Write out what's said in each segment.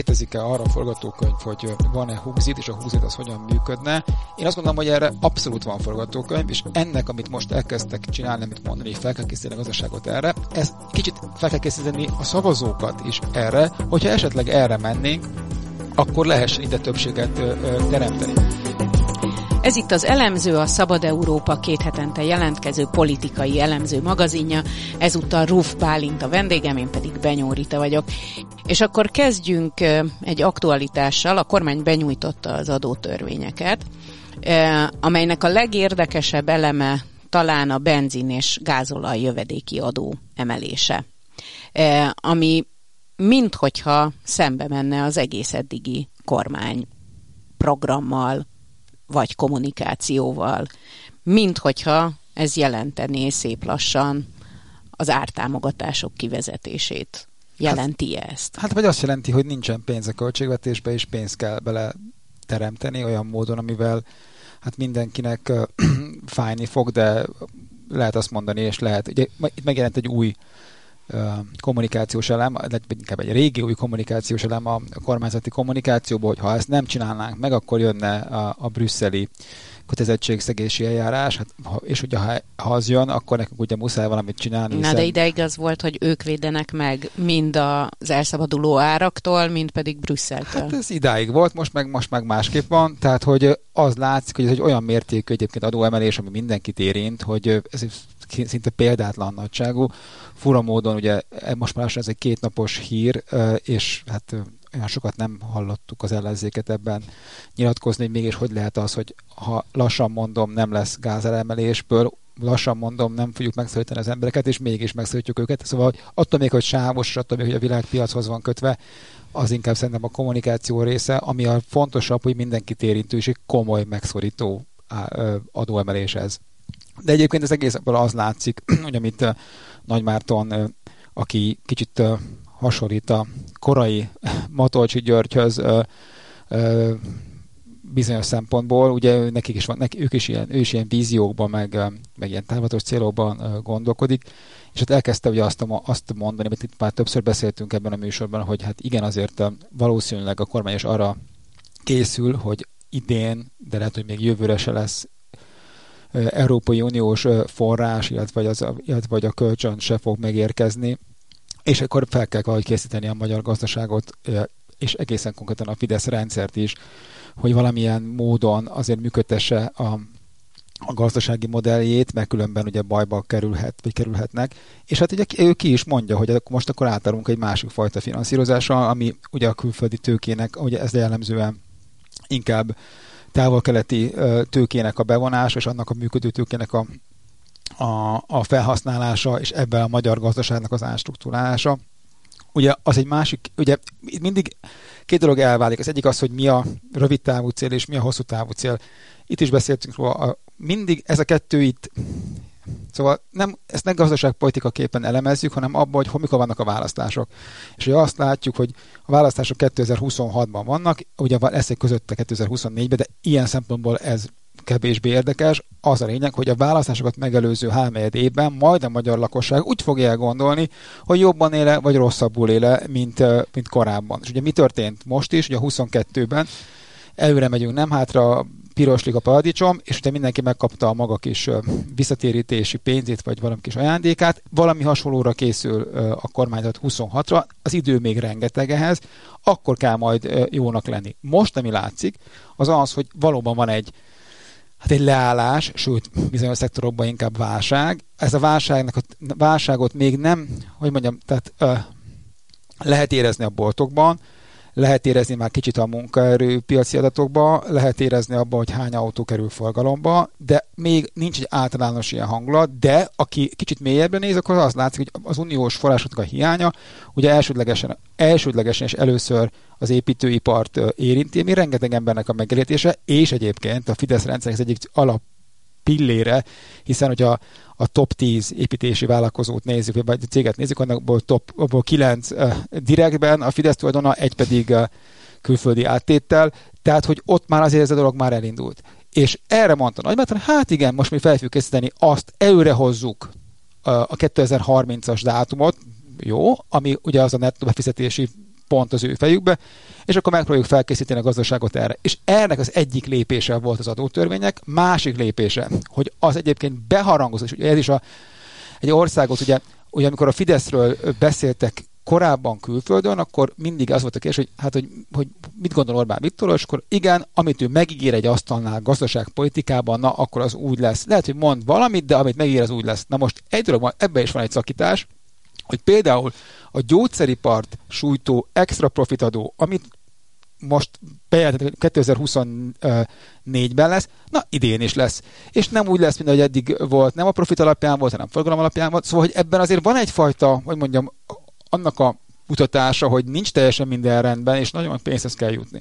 létezik-e arra a forgatókönyv, hogy van-e húzit, és a húzit az hogyan működne. Én azt gondolom, hogy erre abszolút van forgatókönyv, és ennek, amit most elkezdtek csinálni, amit mondani, fel kell készíteni a gazdaságot erre, ez kicsit fel kell készíteni a szavazókat is erre, hogyha esetleg erre mennénk, akkor lehessen ide többséget teremteni. Ez itt az Elemző, a Szabad Európa két hetente jelentkező politikai elemző magazinja. Ezúttal Ruf Bálint a vendégem, én pedig Benyó Rita vagyok. És akkor kezdjünk egy aktualitással. A kormány benyújtotta az adótörvényeket, amelynek a legérdekesebb eleme talán a benzin és gázolaj jövedéki adó emelése, ami minthogyha szembe menne az egész eddigi kormány programmal, vagy kommunikációval, mint hogyha ez jelentené szép lassan az ártámogatások kivezetését. Jelenti hát, ezt? Hát vagy azt jelenti, hogy nincsen pénz a költségvetésbe, és pénzt kell bele teremteni olyan módon, amivel hát mindenkinek fájni fog, de lehet azt mondani, és lehet. Ugye itt megjelent egy új kommunikációs elem, inkább egy régi új kommunikációs elem a kormányzati kommunikációból, hogy ha ezt nem csinálnánk meg, akkor jönne a, a brüsszeli kötelezettségszegési eljárás, hát, és ugye ha, ha az jön, akkor nekünk ugye muszáj valamit csinálni. Na de ideig az volt, hogy ők védenek meg mind az elszabaduló áraktól, mind pedig Brüsszeltől. Hát ez idáig volt, most meg, most meg másképp van, tehát hogy az látszik, hogy ez egy olyan mértékű egyébként adóemelés, ami mindenkit érint, hogy ez szinte példátlan nagyságú. Fura módon ugye most már ez egy kétnapos hír, és hát olyan sokat nem hallottuk az ellenzéket ebben nyilatkozni, hogy mégis hogy lehet az, hogy ha lassan mondom, nem lesz gázelemelésből, lassan mondom, nem fogjuk megszólítani az embereket, és mégis megszólítjuk őket. Szóval hogy attól még, hogy sávos, attól még, hogy a világpiachoz van kötve, az inkább szerintem a kommunikáció része, ami a fontosabb, hogy mindenkit érintő és egy komoly megszorító adóemelés ez. De egyébként az egészből az látszik, hogy amit Nagy Márton, aki kicsit hasonlít a korai Matolcsi Györgyhöz bizonyos szempontból, ugye nekik is van, nekik, ők is ilyen, ő is ilyen víziókban, meg, meg ilyen távlatos célokban gondolkodik, és hát elkezdte ugye azt, azt mondani, amit itt már többször beszéltünk ebben a műsorban, hogy hát igen, azért valószínűleg a kormány is arra készül, hogy idén, de lehet, hogy még jövőre se lesz Európai Uniós forrás, illetve, az, illetve a kölcsön se fog megérkezni, és akkor fel kell valahogy készíteni a magyar gazdaságot, és egészen konkrétan a Fidesz rendszert is, hogy valamilyen módon azért működtesse a, a gazdasági modelljét, mert különben ugye bajba kerülhet, vagy kerülhetnek. És hát ugye ő ki is mondja, hogy most akkor átállunk egy másik fajta finanszírozásra, ami ugye a külföldi tőkének, ugye ez jellemzően inkább távol-keleti tőkének a bevonása, és annak a működő tőkének a, a, a felhasználása, és ebben a magyar gazdaságnak az ástruktúrálása. Ugye az egy másik, ugye mindig két dolog elválik. Az egyik az, hogy mi a rövid távú cél, és mi a hosszú távú cél. Itt is beszéltünk róla, mindig ez a kettő itt Szóval nem, ezt nem gazdaságpolitika képen elemezzük, hanem abban, hogy mikor vannak a választások. És ugye azt látjuk, hogy a választások 2026-ban vannak, ugye lesz egy közötte 2024-ben, de ilyen szempontból ez kevésbé érdekes. Az a lényeg, hogy a választásokat megelőző három évben majd a magyar lakosság úgy fogja elgondolni, hogy jobban éle, vagy rosszabbul éle, mint, mint korábban. És ugye mi történt most is, ugye a 22-ben előre megyünk, nem hátra, piroslik a paradicsom, és ugye mindenki megkapta a maga kis visszatérítési pénzét, vagy valami kis ajándékát. Valami hasonlóra készül a kormányzat 26-ra, az idő még rengeteg ehhez, akkor kell majd jónak lenni. Most, ami látszik, az az, hogy valóban van egy hát egy leállás, sőt, bizonyos szektorokban inkább válság. Ez a válságnak a válságot még nem, hogy mondjam, tehát ö, lehet érezni a boltokban, lehet érezni már kicsit a munkaerőpiaci adatokba, lehet érezni abban, hogy hány autó kerül forgalomba, de még nincs egy általános ilyen hangulat, de aki kicsit mélyebben néz, akkor az látszik, hogy az uniós forrásoknak a hiánya, ugye elsődlegesen, elsődlegesen és először az építőipart érinti, ami rengeteg embernek a megélhetése, és egyébként a Fidesz rendszer egyik alap pillére, hiszen hogyha a top 10 építési vállalkozót nézzük, vagy céget nézzük, annakból top, abból 9 uh, direktben, a Fidesz tulajdona, egy pedig uh, külföldi áttéttel, tehát hogy ott már azért ez a dolog már elindult. És erre mondta Nagymátran, hát igen, most mi fel fogjuk készíteni, azt előre hozzuk a 2030-as dátumot, jó, ami ugye az a nettó befizetési pont az ő fejükbe, és akkor megpróbáljuk felkészíteni a gazdaságot erre. És ennek az egyik lépése volt az adótörvények, másik lépése, hogy az egyébként beharangozott, és ugye ez is a, egy országot, ugye, ugye amikor a Fideszről beszéltek korábban külföldön, akkor mindig az volt a kérdés, hogy, hát, hogy, hogy mit gondol Orbán Viktor, és akkor igen, amit ő megígér egy asztalnál gazdaságpolitikában, na akkor az úgy lesz. Lehet, hogy mond valamit, de amit megígér, az úgy lesz. Na most egy dolog van, ebben is van egy szakítás, hogy például a gyógyszeripart sújtó extra profitadó, amit most bejelentett, 2024-ben lesz, na idén is lesz. És nem úgy lesz, mint ahogy eddig volt, nem a profit alapján volt, hanem forgalom alapján volt. Szóval, hogy ebben azért van egyfajta, hogy mondjam, annak a mutatása, hogy nincs teljesen minden rendben, és nagyon pénzhez kell jutni.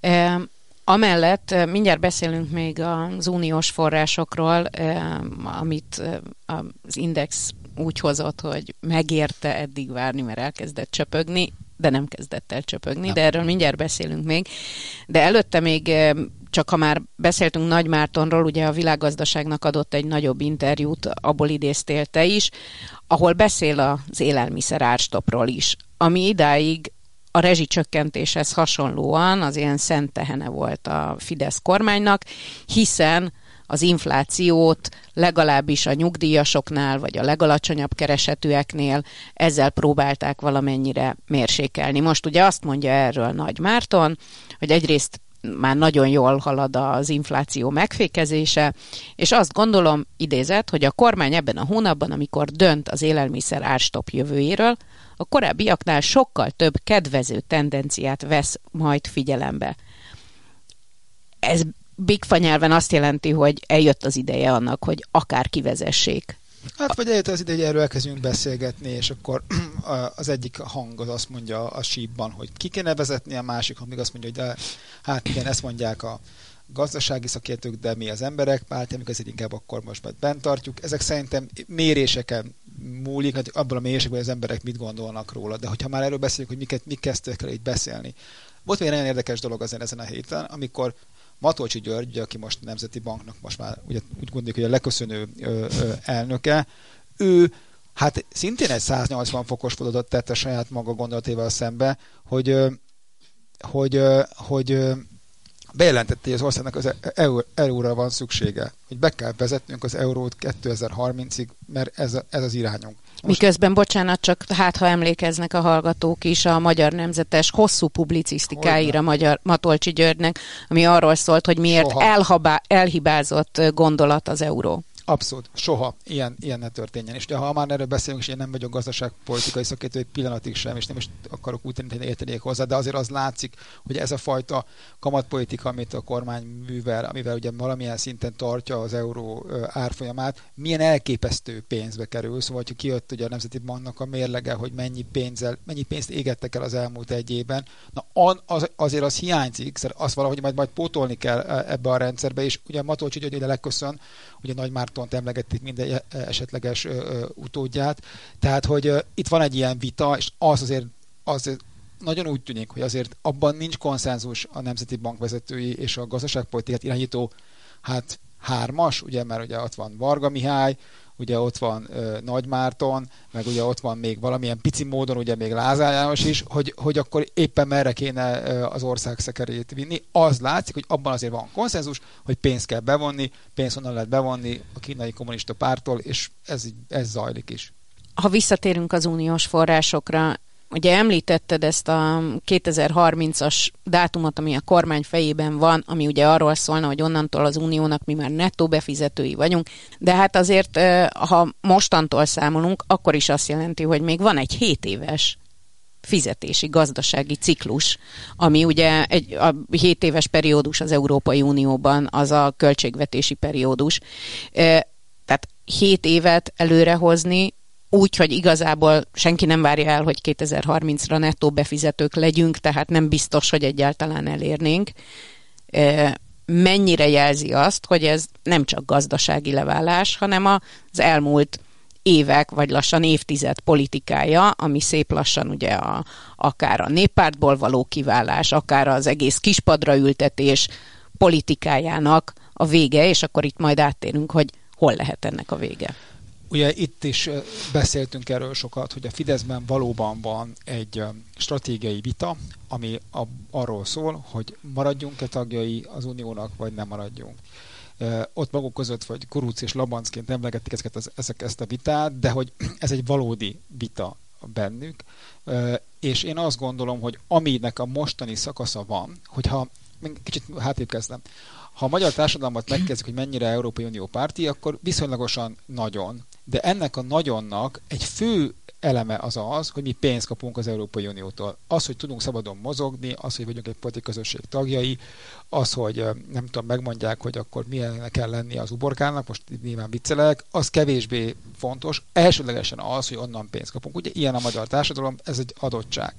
E, amellett mindjárt beszélünk még az uniós forrásokról, amit az Index úgy hozott, hogy megérte eddig várni, mert elkezdett csöpögni, de nem kezdett el csöpögni, nem. de erről mindjárt beszélünk még. De előtte még csak ha már beszéltünk Nagy Mártonról, ugye a világgazdaságnak adott egy nagyobb interjút, abból idéztél te is, ahol beszél az élelmiszer árstopról is, ami idáig a rezsicsökkentéshez hasonlóan az ilyen szent tehene volt a Fidesz kormánynak, hiszen az inflációt legalábbis a nyugdíjasoknál, vagy a legalacsonyabb keresetűeknél ezzel próbálták valamennyire mérsékelni. Most ugye azt mondja erről Nagy Márton, hogy egyrészt már nagyon jól halad az infláció megfékezése, és azt gondolom, idézett, hogy a kormány ebben a hónapban, amikor dönt az élelmiszer árstop jövőjéről, a korábbiaknál sokkal több kedvező tendenciát vesz majd figyelembe. Ez bigfa nyelven azt jelenti, hogy eljött az ideje annak, hogy akár kivezessék Hát vagy eljött az ide, hogy erről elkezdjünk beszélgetni, és akkor az egyik hang az azt mondja a sípban, hogy ki kéne vezetni, a másik hang még azt mondja, hogy de, hát igen, ezt mondják a gazdasági szakértők, de mi az emberek, hát amikor ezért inkább akkor most bent tartjuk. Ezek szerintem méréseken múlik, hát abból a mérésekből az emberek mit gondolnak róla. De hogyha már erről beszélünk, hogy miket, mi kezdtek el így beszélni. Volt még egy nagyon érdekes dolog ezen, ezen a héten, amikor Matolcsi György, aki most Nemzeti Banknak most már ugye, úgy gondoljuk, hogy a leköszönő ö, ö, elnöke, ő hát szintén egy 180 fokos fordulatot tett a saját maga gondolatével szembe, hogy, hogy, hogy ö, bejelentette, hogy az országnak az euróra van szüksége, hogy be kell vezetnünk az eurót 2030-ig, mert ez, ez az irányunk. Miközben, bocsánat, csak hát ha emlékeznek a hallgatók is a Magyar Nemzetes hosszú publicisztikáira Magyar Matolcsi Györgynek, ami arról szólt, hogy miért elhabá, elhibázott gondolat az euró. Abszolút. Soha ilyen, ilyen ne történjen. És ha már erről beszélünk, és én nem vagyok gazdaságpolitikai szakértő, egy pillanatig sem, és nem is akarok úgy tenni, hogy értenék hozzá, de azért az látszik, hogy ez a fajta kamatpolitika, amit a kormány művel, amivel ugye valamilyen szinten tartja az euró árfolyamát, milyen elképesztő pénzbe kerül. Szóval, hogyha kijött ugye a Nemzeti Banknak a mérlege, hogy mennyi, pénzzel, mennyi pénzt égettek el az elmúlt egy évben, na az, azért az hiányzik, szóval azt valahogy majd, majd pótolni kell ebbe a rendszerbe, és ugye Matolcsi hogy ide leköszön, ugye Nagy Mártont emlegették minden e- esetleges ö, ö, utódját. Tehát, hogy itt van egy ilyen vita, és az azért, az nagyon úgy tűnik, hogy azért abban nincs konszenzus a Nemzeti Bank vezetői és a gazdaságpolitikát irányító, hát hármas, ugye, mert ugye ott van Varga Mihály, ugye ott van ö, Nagy Márton, meg ugye ott van még valamilyen pici módon ugye még Lázár János is, hogy, hogy akkor éppen merre kéne az ország szekerét vinni. Az látszik, hogy abban azért van konszenzus, hogy pénzt kell bevonni, pénzt onnan lehet bevonni a kínai kommunista pártól, és ez, ez zajlik is. Ha visszatérünk az uniós forrásokra, Ugye említetted ezt a 2030-as dátumot, ami a kormány fejében van, ami ugye arról szólna, hogy onnantól az uniónak mi már nettó befizetői vagyunk, de hát azért, ha mostantól számolunk, akkor is azt jelenti, hogy még van egy 7 éves fizetési gazdasági ciklus, ami ugye egy a 7 éves periódus az Európai Unióban, az a költségvetési periódus. Tehát 7 évet előrehozni úgy, hogy igazából senki nem várja el, hogy 2030-ra nettó befizetők legyünk, tehát nem biztos, hogy egyáltalán elérnénk. Mennyire jelzi azt, hogy ez nem csak gazdasági leválás, hanem az elmúlt évek, vagy lassan évtized politikája, ami szép lassan ugye a, akár a néppártból való kiválás, akár az egész kispadra ültetés politikájának a vége, és akkor itt majd áttérünk, hogy hol lehet ennek a vége. Ugye itt is beszéltünk erről sokat, hogy a Fideszben valóban van egy stratégiai vita, ami arról szól, hogy maradjunk-e tagjai az uniónak, vagy nem maradjunk. Ott maguk között, vagy Kuruc és Labancként emlegették ezeket, az, ezek, ezt a vitát, de hogy ez egy valódi vita bennük, és én azt gondolom, hogy aminek a mostani szakasza van, hogyha kicsit hátrébb kezdem, ha a magyar társadalmat megkezdjük, hogy mennyire Európai Unió párti, akkor viszonylagosan nagyon. De ennek a nagyonnak egy fő eleme az az, hogy mi pénzt kapunk az Európai Uniótól. Az, hogy tudunk szabadon mozogni, az, hogy vagyunk egy politikai közösség tagjai, az, hogy nem tudom, megmondják, hogy akkor milyen kell lenni az uborkának, most nyilván viccelek, az kevésbé fontos. Elsődlegesen az, hogy onnan pénzt kapunk. Ugye ilyen a magyar társadalom, ez egy adottság.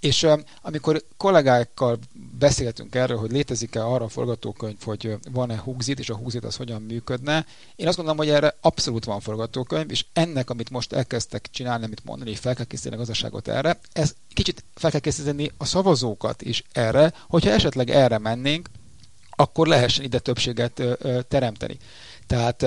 És amikor kollégákkal beszéltünk erről, hogy létezik-e arra a forgatókönyv, hogy van-e húzit, és a húzit az hogyan működne, én azt gondolom, hogy erre abszolút van forgatókönyv, és ennek, amit most elkezdtek csinálni, amit mondani, hogy fel kell készíteni a gazdaságot erre, ez kicsit fel kell készíteni a szavazókat is erre, hogyha esetleg erre mennénk, akkor lehessen ide többséget teremteni. Tehát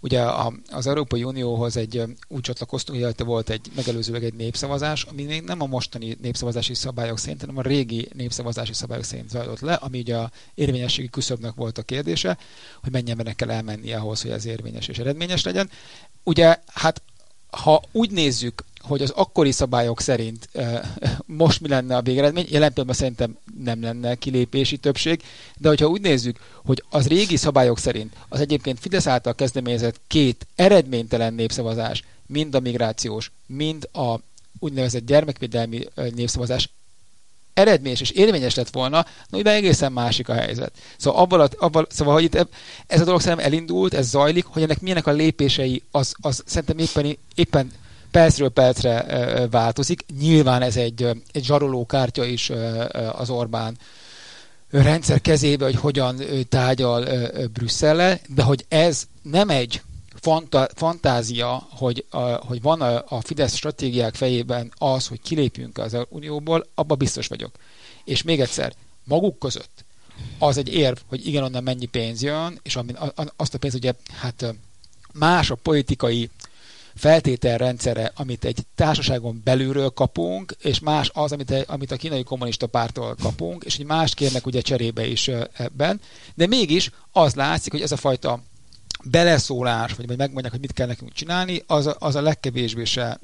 ugye az Európai Unióhoz egy úgy csatlakoztunk, hogy volt egy megelőzőleg egy népszavazás, ami még nem a mostani népszavazási szabályok szerint, hanem a régi népszavazási szabályok szerint zajlott le, ami ugye a érvényességi küszöbnek volt a kérdése, hogy mennyi kell elmenni ahhoz, hogy ez érvényes és eredményes legyen. Ugye, hát ha úgy nézzük, hogy az akkori szabályok szerint most mi lenne a végeredmény, jelen pillanatban szerintem nem lenne kilépési többség, de hogyha úgy nézzük, hogy az régi szabályok szerint az egyébként Fidesz által kezdeményezett két eredménytelen népszavazás, mind a migrációs, mind a úgynevezett gyermekvédelmi népszavazás eredményes és érvényes lett volna, no, de egészen másik a helyzet. Szóval, abban, abban, szóval hogy itt ez a dolog szerintem elindult, ez zajlik, hogy ennek milyenek a lépései, az, az szerintem éppen, éppen percről percre változik. Nyilván ez egy, egy zsaroló kártya is az Orbán rendszer kezébe, hogy hogyan tárgyal Brüsszelle, de hogy ez nem egy fanta, fantázia, hogy, hogy van a, a Fidesz stratégiák fejében az, hogy kilépjünk az Unióból, abba biztos vagyok. És még egyszer, maguk között az egy érv, hogy igen, onnan mennyi pénz jön, és amin, azt a pénzt ugye, hát más a politikai feltételrendszere, amit egy társaságon belülről kapunk, és más az, amit, amit a kínai kommunista pártól kapunk, és egy más kérnek ugye cserébe is ebben, de mégis az látszik, hogy ez a fajta beleszólás, vagy, vagy megmondják, hogy mit kell nekünk csinálni, az a, az a legkevésbé se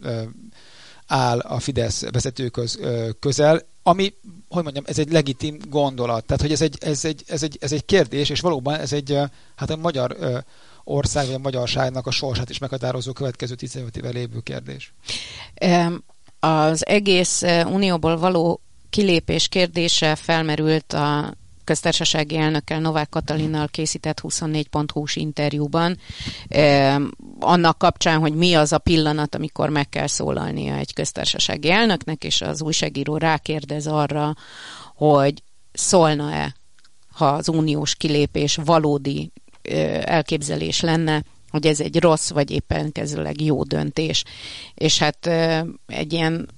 áll a Fidesz vezetőköz közel, ami, hogy mondjam, ez egy legitim gondolat. Tehát, hogy ez egy, ez egy, ez egy, ez egy kérdés, és valóban ez egy, hát a magyar ország, vagy a magyarságnak a sorsát is meghatározó következő 15 éve lévő kérdés. Az egész unióból való kilépés kérdése felmerült a köztársasági elnökkel Novák Katalinnal készített 24.hu-s interjúban, eh, annak kapcsán, hogy mi az a pillanat, amikor meg kell szólalnia egy köztársasági elnöknek, és az újságíró rákérdez arra, hogy szólna-e, ha az uniós kilépés valódi eh, elképzelés lenne, hogy ez egy rossz, vagy éppen kezdőleg jó döntés. És hát egy ilyen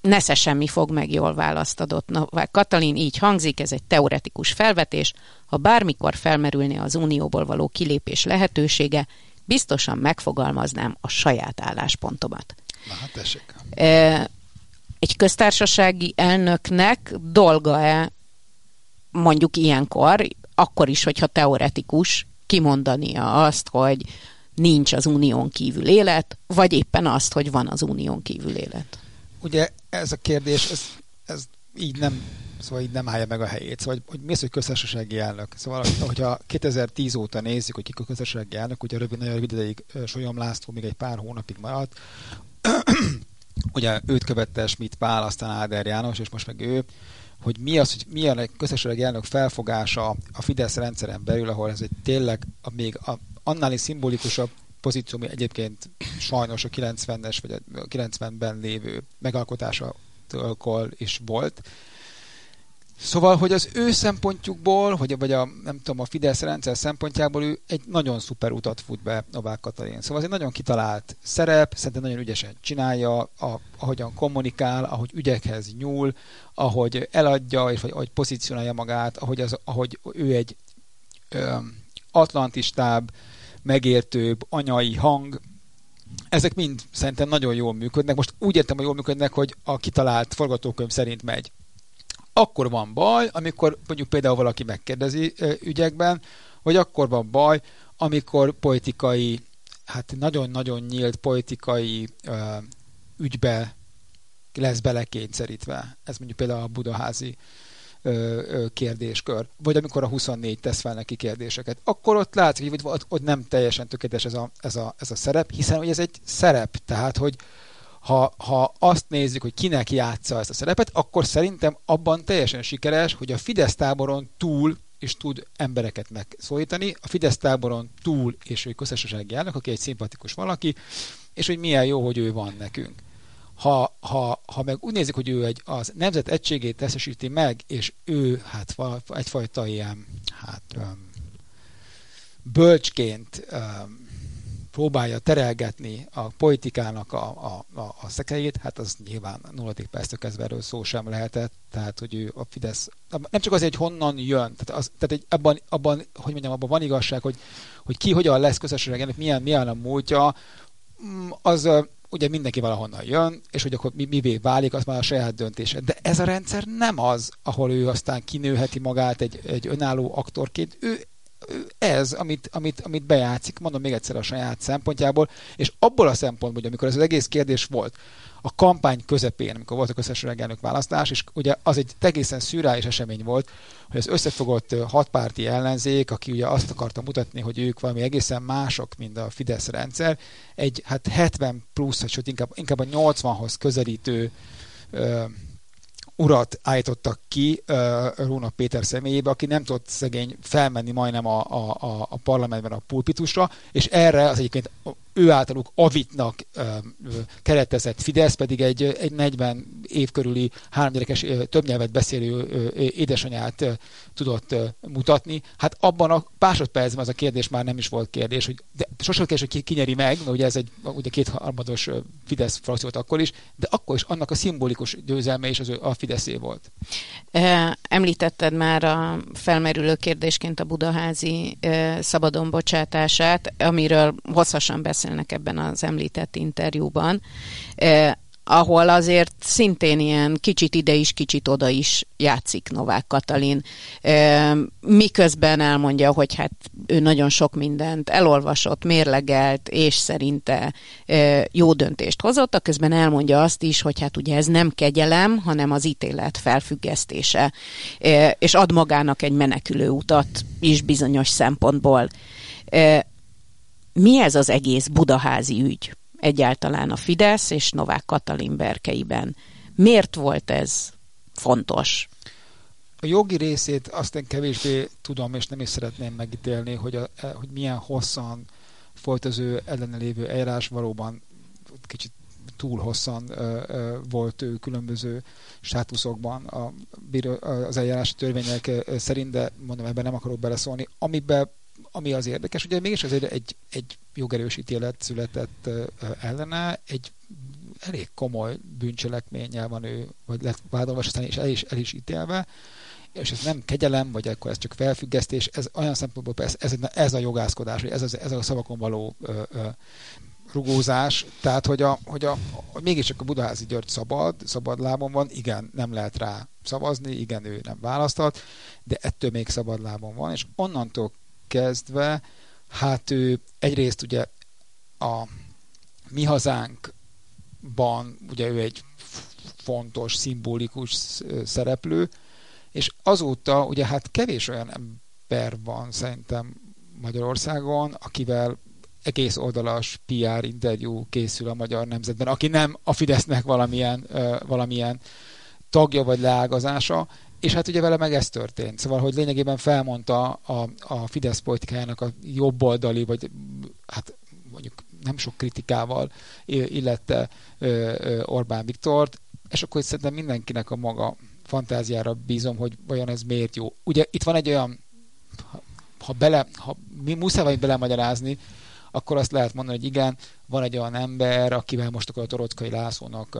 nesze semmi fog meg jól választ adott Novák Katalin, így hangzik, ez egy teoretikus felvetés, ha bármikor felmerülne az unióból való kilépés lehetősége, biztosan megfogalmaznám a saját álláspontomat. Na hát tessék. Egy köztársasági elnöknek dolga-e mondjuk ilyenkor, akkor is, hogyha teoretikus, kimondania azt, hogy nincs az unión kívül élet, vagy éppen azt, hogy van az unión kívül élet? ugye ez a kérdés, ez, ez így nem szóval így nem állja meg a helyét. Szóval, hogy mi az, hogy köztársasági elnök? Szóval, hogyha 2010 óta nézzük, hogy ki a köztársasági elnök, ugye rövid, nagyon rövid ideig Solyom László még egy pár hónapig maradt, ugye őt követte Schmidt Pál, aztán Áder János, és most meg ő, hogy mi az, hogy milyen egy köztársasági elnök felfogása a Fidesz rendszeren belül, ahol ez egy tényleg a, még a, annál is szimbolikusabb pozíció, ami egyébként sajnos a 90-es vagy a 90-ben lévő megalkotásakor is volt. Szóval, hogy az ő szempontjukból, hogy, vagy a, nem tudom, a Fidesz rendszer szempontjából ő egy nagyon szuper utat fut be Novák Katalin. Szóval ez egy nagyon kitalált szerep, szerintem nagyon ügyesen csinálja, a, ahogyan kommunikál, ahogy ügyekhez nyúl, ahogy eladja, és vagy ahogy pozícionálja magát, ahogy, az, ahogy ő egy ö, atlantistább, megértőbb anyai hang, ezek mind szerintem nagyon jól működnek. Most úgy értem, hogy jól működnek, hogy a kitalált forgatókönyv szerint megy. Akkor van baj, amikor mondjuk például valaki megkérdezi ügyekben, vagy akkor van baj, amikor politikai, hát nagyon-nagyon nyílt politikai ö, ügybe lesz belekényszerítve. Ez mondjuk például a budaházi ö, ö, kérdéskör. Vagy amikor a 24 tesz fel neki kérdéseket. Akkor ott látszik, hogy ott, ott nem teljesen tökéletes ez a, ez, a, ez a szerep, hiszen hogy ez egy szerep, tehát hogy ha, ha azt nézzük, hogy kinek játsza ezt a szerepet, akkor szerintem abban teljesen sikeres, hogy a Fidesz táboron túl és tud embereket megszólítani, a Fidesz táboron túl, és ő közösségi elnök, aki egy szimpatikus valaki, és hogy milyen jó, hogy ő van nekünk. Ha, ha, ha meg úgy nézik, hogy ő egy, az nemzet egységét teszesíti meg, és ő hát egyfajta ilyen hát, um, bölcsként um, próbálja terelgetni a politikának a, a, a, a szekejét, hát az nyilván nulladik perctől kezdve erről szó sem lehetett, tehát hogy ő a Fidesz, nem csak azért, hogy honnan jön, tehát, az, tehát egy, abban, abban, hogy mondjam, abban van igazság, hogy, hogy ki hogyan lesz közösségnek, milyen, milyen a múltja, mm, az ugye mindenki valahonnan jön, és hogy akkor mi, mivé válik, az már a saját döntése. De ez a rendszer nem az, ahol ő aztán kinőheti magát egy, egy önálló aktorként. Ő ez, amit, amit, amit bejátszik, mondom még egyszer a saját szempontjából, és abból a szempontból, hogy amikor ez az egész kérdés volt, a kampány közepén, amikor volt a közösségi elnök választás, és ugye az egy egészen szűrális esemény volt, hogy az összefogott hatpárti ellenzék, aki ugye azt akarta mutatni, hogy ők valami egészen mások, mint a Fidesz rendszer, egy hát 70 plusz, sőt inkább, inkább a 80-hoz közelítő urat állítottak ki Róna Péter személyébe, aki nem tudott szegény felmenni majdnem a, a, a parlamentben a pulpitusra, és erre az egyébként ő általuk avitnak keretezett Fidesz pedig egy, egy 40 év körüli háromgyerekes több nyelvet beszélő édesanyát tudott mutatni. Hát abban a másodpercben az a kérdés már nem is volt kérdés, hogy de sosem kérdés, hogy ki, ki nyeri meg, mert ugye ez egy ugye kétharmados Fidesz frakciót akkor is, de akkor is annak a szimbolikus győzelme is az a Fideszé volt. Említetted már a felmerülő kérdésként a budaházi szabadon bocsátását, amiről hosszasan beszél beszélnek ebben az említett interjúban, ahol azért szintén ilyen kicsit ide is, kicsit oda is játszik Novák Katalin. Miközben elmondja, hogy hát ő nagyon sok mindent elolvasott, mérlegelt, és szerinte jó döntést hozott, a közben elmondja azt is, hogy hát ugye ez nem kegyelem, hanem az ítélet felfüggesztése, és ad magának egy menekülő utat is bizonyos szempontból. Mi ez az egész budaházi ügy egyáltalán a Fidesz és Novák Katalin berkeiben? Miért volt ez fontos? A jogi részét azt én kevésbé tudom, és nem is szeretném megítélni, hogy, a, hogy milyen hosszan folyt az ő ellene lévő eljárás, valóban kicsit túl hosszan ö, ö, volt ő különböző státuszokban a, az eljárási törvények szerint, de mondom, ebben nem akarok beleszólni. Amiben ami az érdekes, ugye mégis azért egy, egy jogerős ítélet született ellene, egy elég komoly bűncselekménnyel van ő, vagy lett vádolva, aztán is el is, el is ítélve, és ez nem kegyelem, vagy akkor ez csak felfüggesztés, ez olyan szempontból ez, ez, ez a jogászkodás, ez, az, ez a szavakon való ö, ö, rugózás, tehát hogy, a, hogy a, a, mégiscsak a Budaházi György szabad, szabad lábon van, igen, nem lehet rá szavazni, igen, ő nem választott, de ettől még szabad lábon van, és onnantól kezdve, hát ő egyrészt ugye a mi hazánkban, ugye ő egy fontos, szimbolikus szereplő, és azóta ugye hát kevés olyan ember van szerintem Magyarországon, akivel egész oldalas PR interjú készül a Magyar Nemzetben, aki nem a Fidesznek valamilyen, valamilyen tagja vagy leágazása, és hát ugye vele meg ez történt. Szóval, hogy lényegében felmondta a, a Fidesz politikájának a jobboldali, vagy hát mondjuk nem sok kritikával illette Orbán Viktort, és akkor szerintem mindenkinek a maga fantáziára bízom, hogy vajon ez miért jó. Ugye itt van egy olyan, ha, bele, ha mi muszáj vagy belemagyarázni, akkor azt lehet mondani, hogy igen, van egy olyan ember, akivel most akkor a Torockai Lászlónak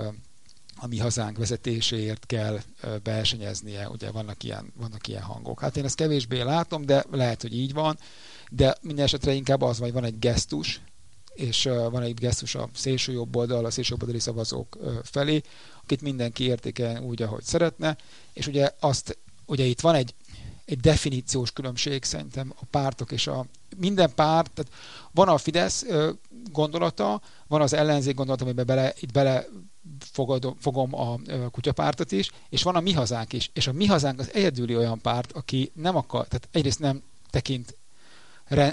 a mi hazánk vezetéséért kell versenyeznie, ugye vannak ilyen, vannak ilyen hangok. Hát én ezt kevésbé látom, de lehet, hogy így van, de minden esetre inkább az, hogy van egy gesztus, és van egy gesztus a szélső jobb oldal, a szélső oldali szavazók felé, akit mindenki értékel úgy, ahogy szeretne, és ugye azt, ugye itt van egy, egy definíciós különbség szerintem a pártok és a minden párt, tehát van a Fidesz gondolata, van az ellenzék gondolata, amiben bele, itt bele fogadom, fogom a kutyapártot is, és van a mi hazánk is. És a mi hazánk az egyedüli olyan párt, aki nem akar, tehát egyrészt nem tekint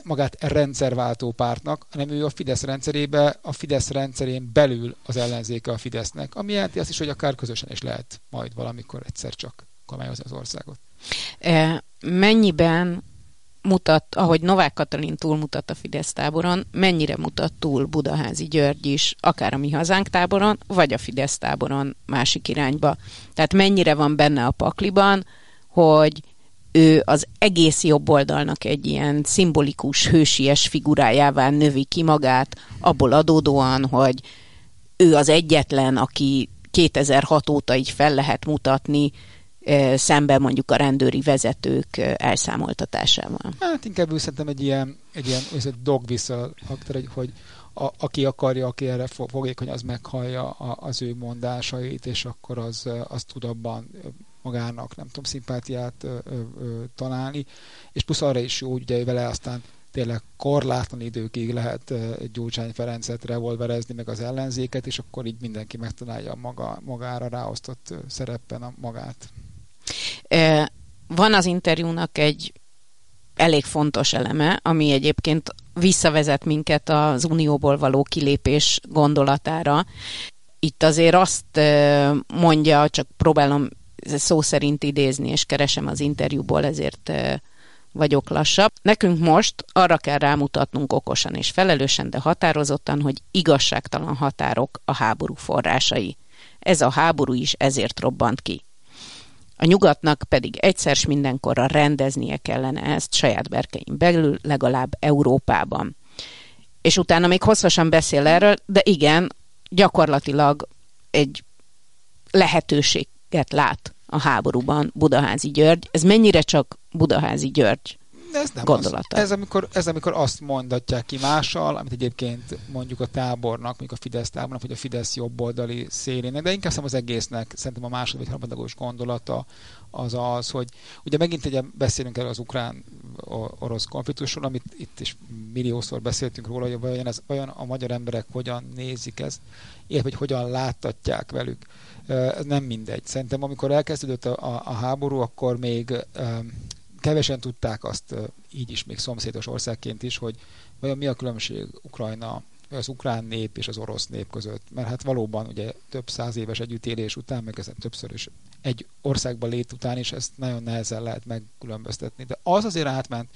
magát rendszerváltó pártnak, hanem ő a Fidesz rendszerébe, a Fidesz rendszerén belül az ellenzéke a Fidesznek, ami jelenti azt is, hogy akár közösen is lehet majd valamikor egyszer csak kormányozni az országot. E, mennyiben mutat, ahogy Novák Katalin túlmutat a Fidesz táboron, mennyire mutat túl Budaházi György is, akár a mi hazánk táboron, vagy a Fidesz táboron másik irányba. Tehát mennyire van benne a pakliban, hogy ő az egész jobb oldalnak egy ilyen szimbolikus, hősies figurájává növi ki magát, abból adódóan, hogy ő az egyetlen, aki 2006 óta így fel lehet mutatni, szemben mondjuk a rendőri vezetők elszámoltatásával. Hát inkább ő szerintem egy ilyen, egy ilyen dog whistle, hogy a, aki akarja, aki erre fogékony, az meghallja az ő mondásait, és akkor az, az tud abban magának, nem tudom, szimpátiát ö, találni, és plusz arra is jó, ugye vele aztán tényleg korlátlan időkig lehet Gyurcsány Ferencet revolverezni, meg az ellenzéket, és akkor így mindenki megtalálja maga, magára ráosztott szereppen a magát. Van az interjúnak egy elég fontos eleme, ami egyébként visszavezet minket az unióból való kilépés gondolatára. Itt azért azt mondja, csak próbálom szó szerint idézni, és keresem az interjúból, ezért vagyok lassabb. Nekünk most arra kell rámutatnunk okosan és felelősen, de határozottan, hogy igazságtalan határok a háború forrásai. Ez a háború is ezért robbant ki. A nyugatnak pedig egyszer mindenkorra rendeznie kellene ezt saját berkein belül, legalább Európában. És utána még hosszasan beszél erről, de igen, gyakorlatilag egy lehetőséget lát a háborúban Budaházi György. Ez mennyire csak Budaházi György ez nem gondolata. Az. Ez, amikor, ez amikor azt mondatják ki mással, amit egyébként mondjuk a tábornak, mondjuk a Fidesz tábornak, vagy a Fidesz jobboldali szélének, de inkább az egésznek szerintem a második vagy harmadagos gondolata az az, hogy ugye megint egy beszélünk erről az ukrán-orosz konfliktusról, amit itt is milliószor beszéltünk róla, hogy vajon, ez, vajon a magyar emberek hogyan nézik ezt, illetve hogy hogyan láttatják velük. Ez nem mindegy. Szerintem amikor elkezdődött a, a, a háború, akkor még kevesen tudták azt így is, még szomszédos országként is, hogy vajon mi a különbség Ukrajna, az ukrán nép és az orosz nép között. Mert hát valóban ugye több száz éves együttélés után, meg ezen többször is egy országban lét után is ezt nagyon nehezen lehet megkülönböztetni. De az azért átment,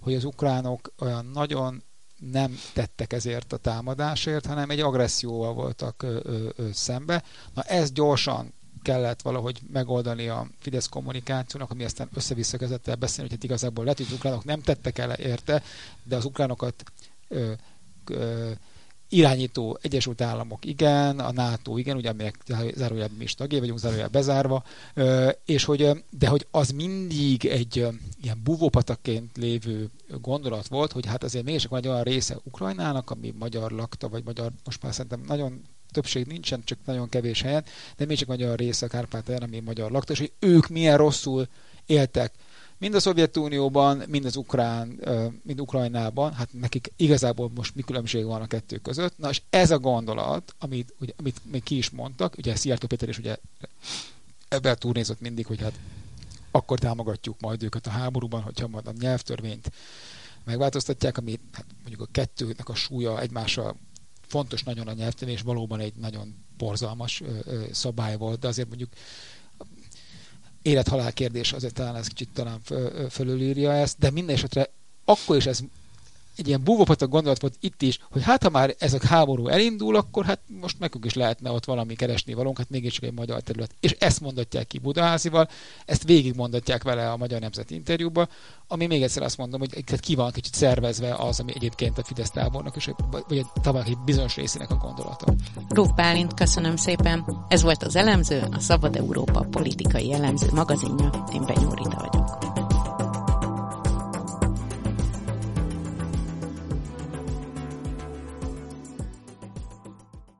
hogy az ukránok olyan nagyon nem tettek ezért a támadásért, hanem egy agresszióval voltak ö, ö, ö, szembe. Na ez gyorsan kellett valahogy megoldani a Fidesz kommunikációnak, ami aztán össze-vissza kezdett el beszélni, hogy hát igazából lehet, hogy az ukránok nem tettek el érte, de az ukránokat ö, ö, irányító Egyesült Államok igen, a NATO igen, ugye amelyek zárójelben mi is tagjai vagyunk, zárójelben bezárva, és hogy, de hogy az mindig egy ilyen buvópatakként lévő gondolat volt, hogy hát azért mégis van egy olyan része Ukrajnának, ami magyar lakta, vagy magyar, most már szerintem nagyon többség nincsen, csak nagyon kevés helyen, de még csak magyar része a Kárpátalján, ami magyar lakta, és hogy ők milyen rosszul éltek mind a Szovjetunióban, mind az Ukrán, mind Ukrajnában, hát nekik igazából most mi különbség van a kettő között. Na és ez a gondolat, amit, ugye, amit még ki is mondtak, ugye Szijjártó Péter is ugye ebben turnézott mindig, hogy hát akkor támogatjuk majd őket a háborúban, hogyha majd a nyelvtörvényt megváltoztatják, ami hát mondjuk a kettőnek a súlya egymással fontos nagyon a nyelvtörvény, és valóban egy nagyon borzalmas szabály volt, de azért mondjuk élet-halál kérdés azért talán ez kicsit talán fölülírja ezt, de minden esetre akkor is ez egy ilyen búvópatak gondolat volt itt is, hogy hát ha már ez a háború elindul, akkor hát most nekünk is lehetne ott valami keresni valónk, hát mégiscsak egy magyar terület. És ezt mondatják ki Budaházival, ezt végig mondatják vele a Magyar Nemzeti interjúba, ami még egyszer azt mondom, hogy ki van kicsit szervezve az, ami egyébként a Fidesz tábornak, és vagy a egy bizonyos részének a gondolata. Rúf Bálint, köszönöm szépen. Ez volt az elemző, a Szabad Európa politikai elemző magazinja. Én Benyúrita vagyok.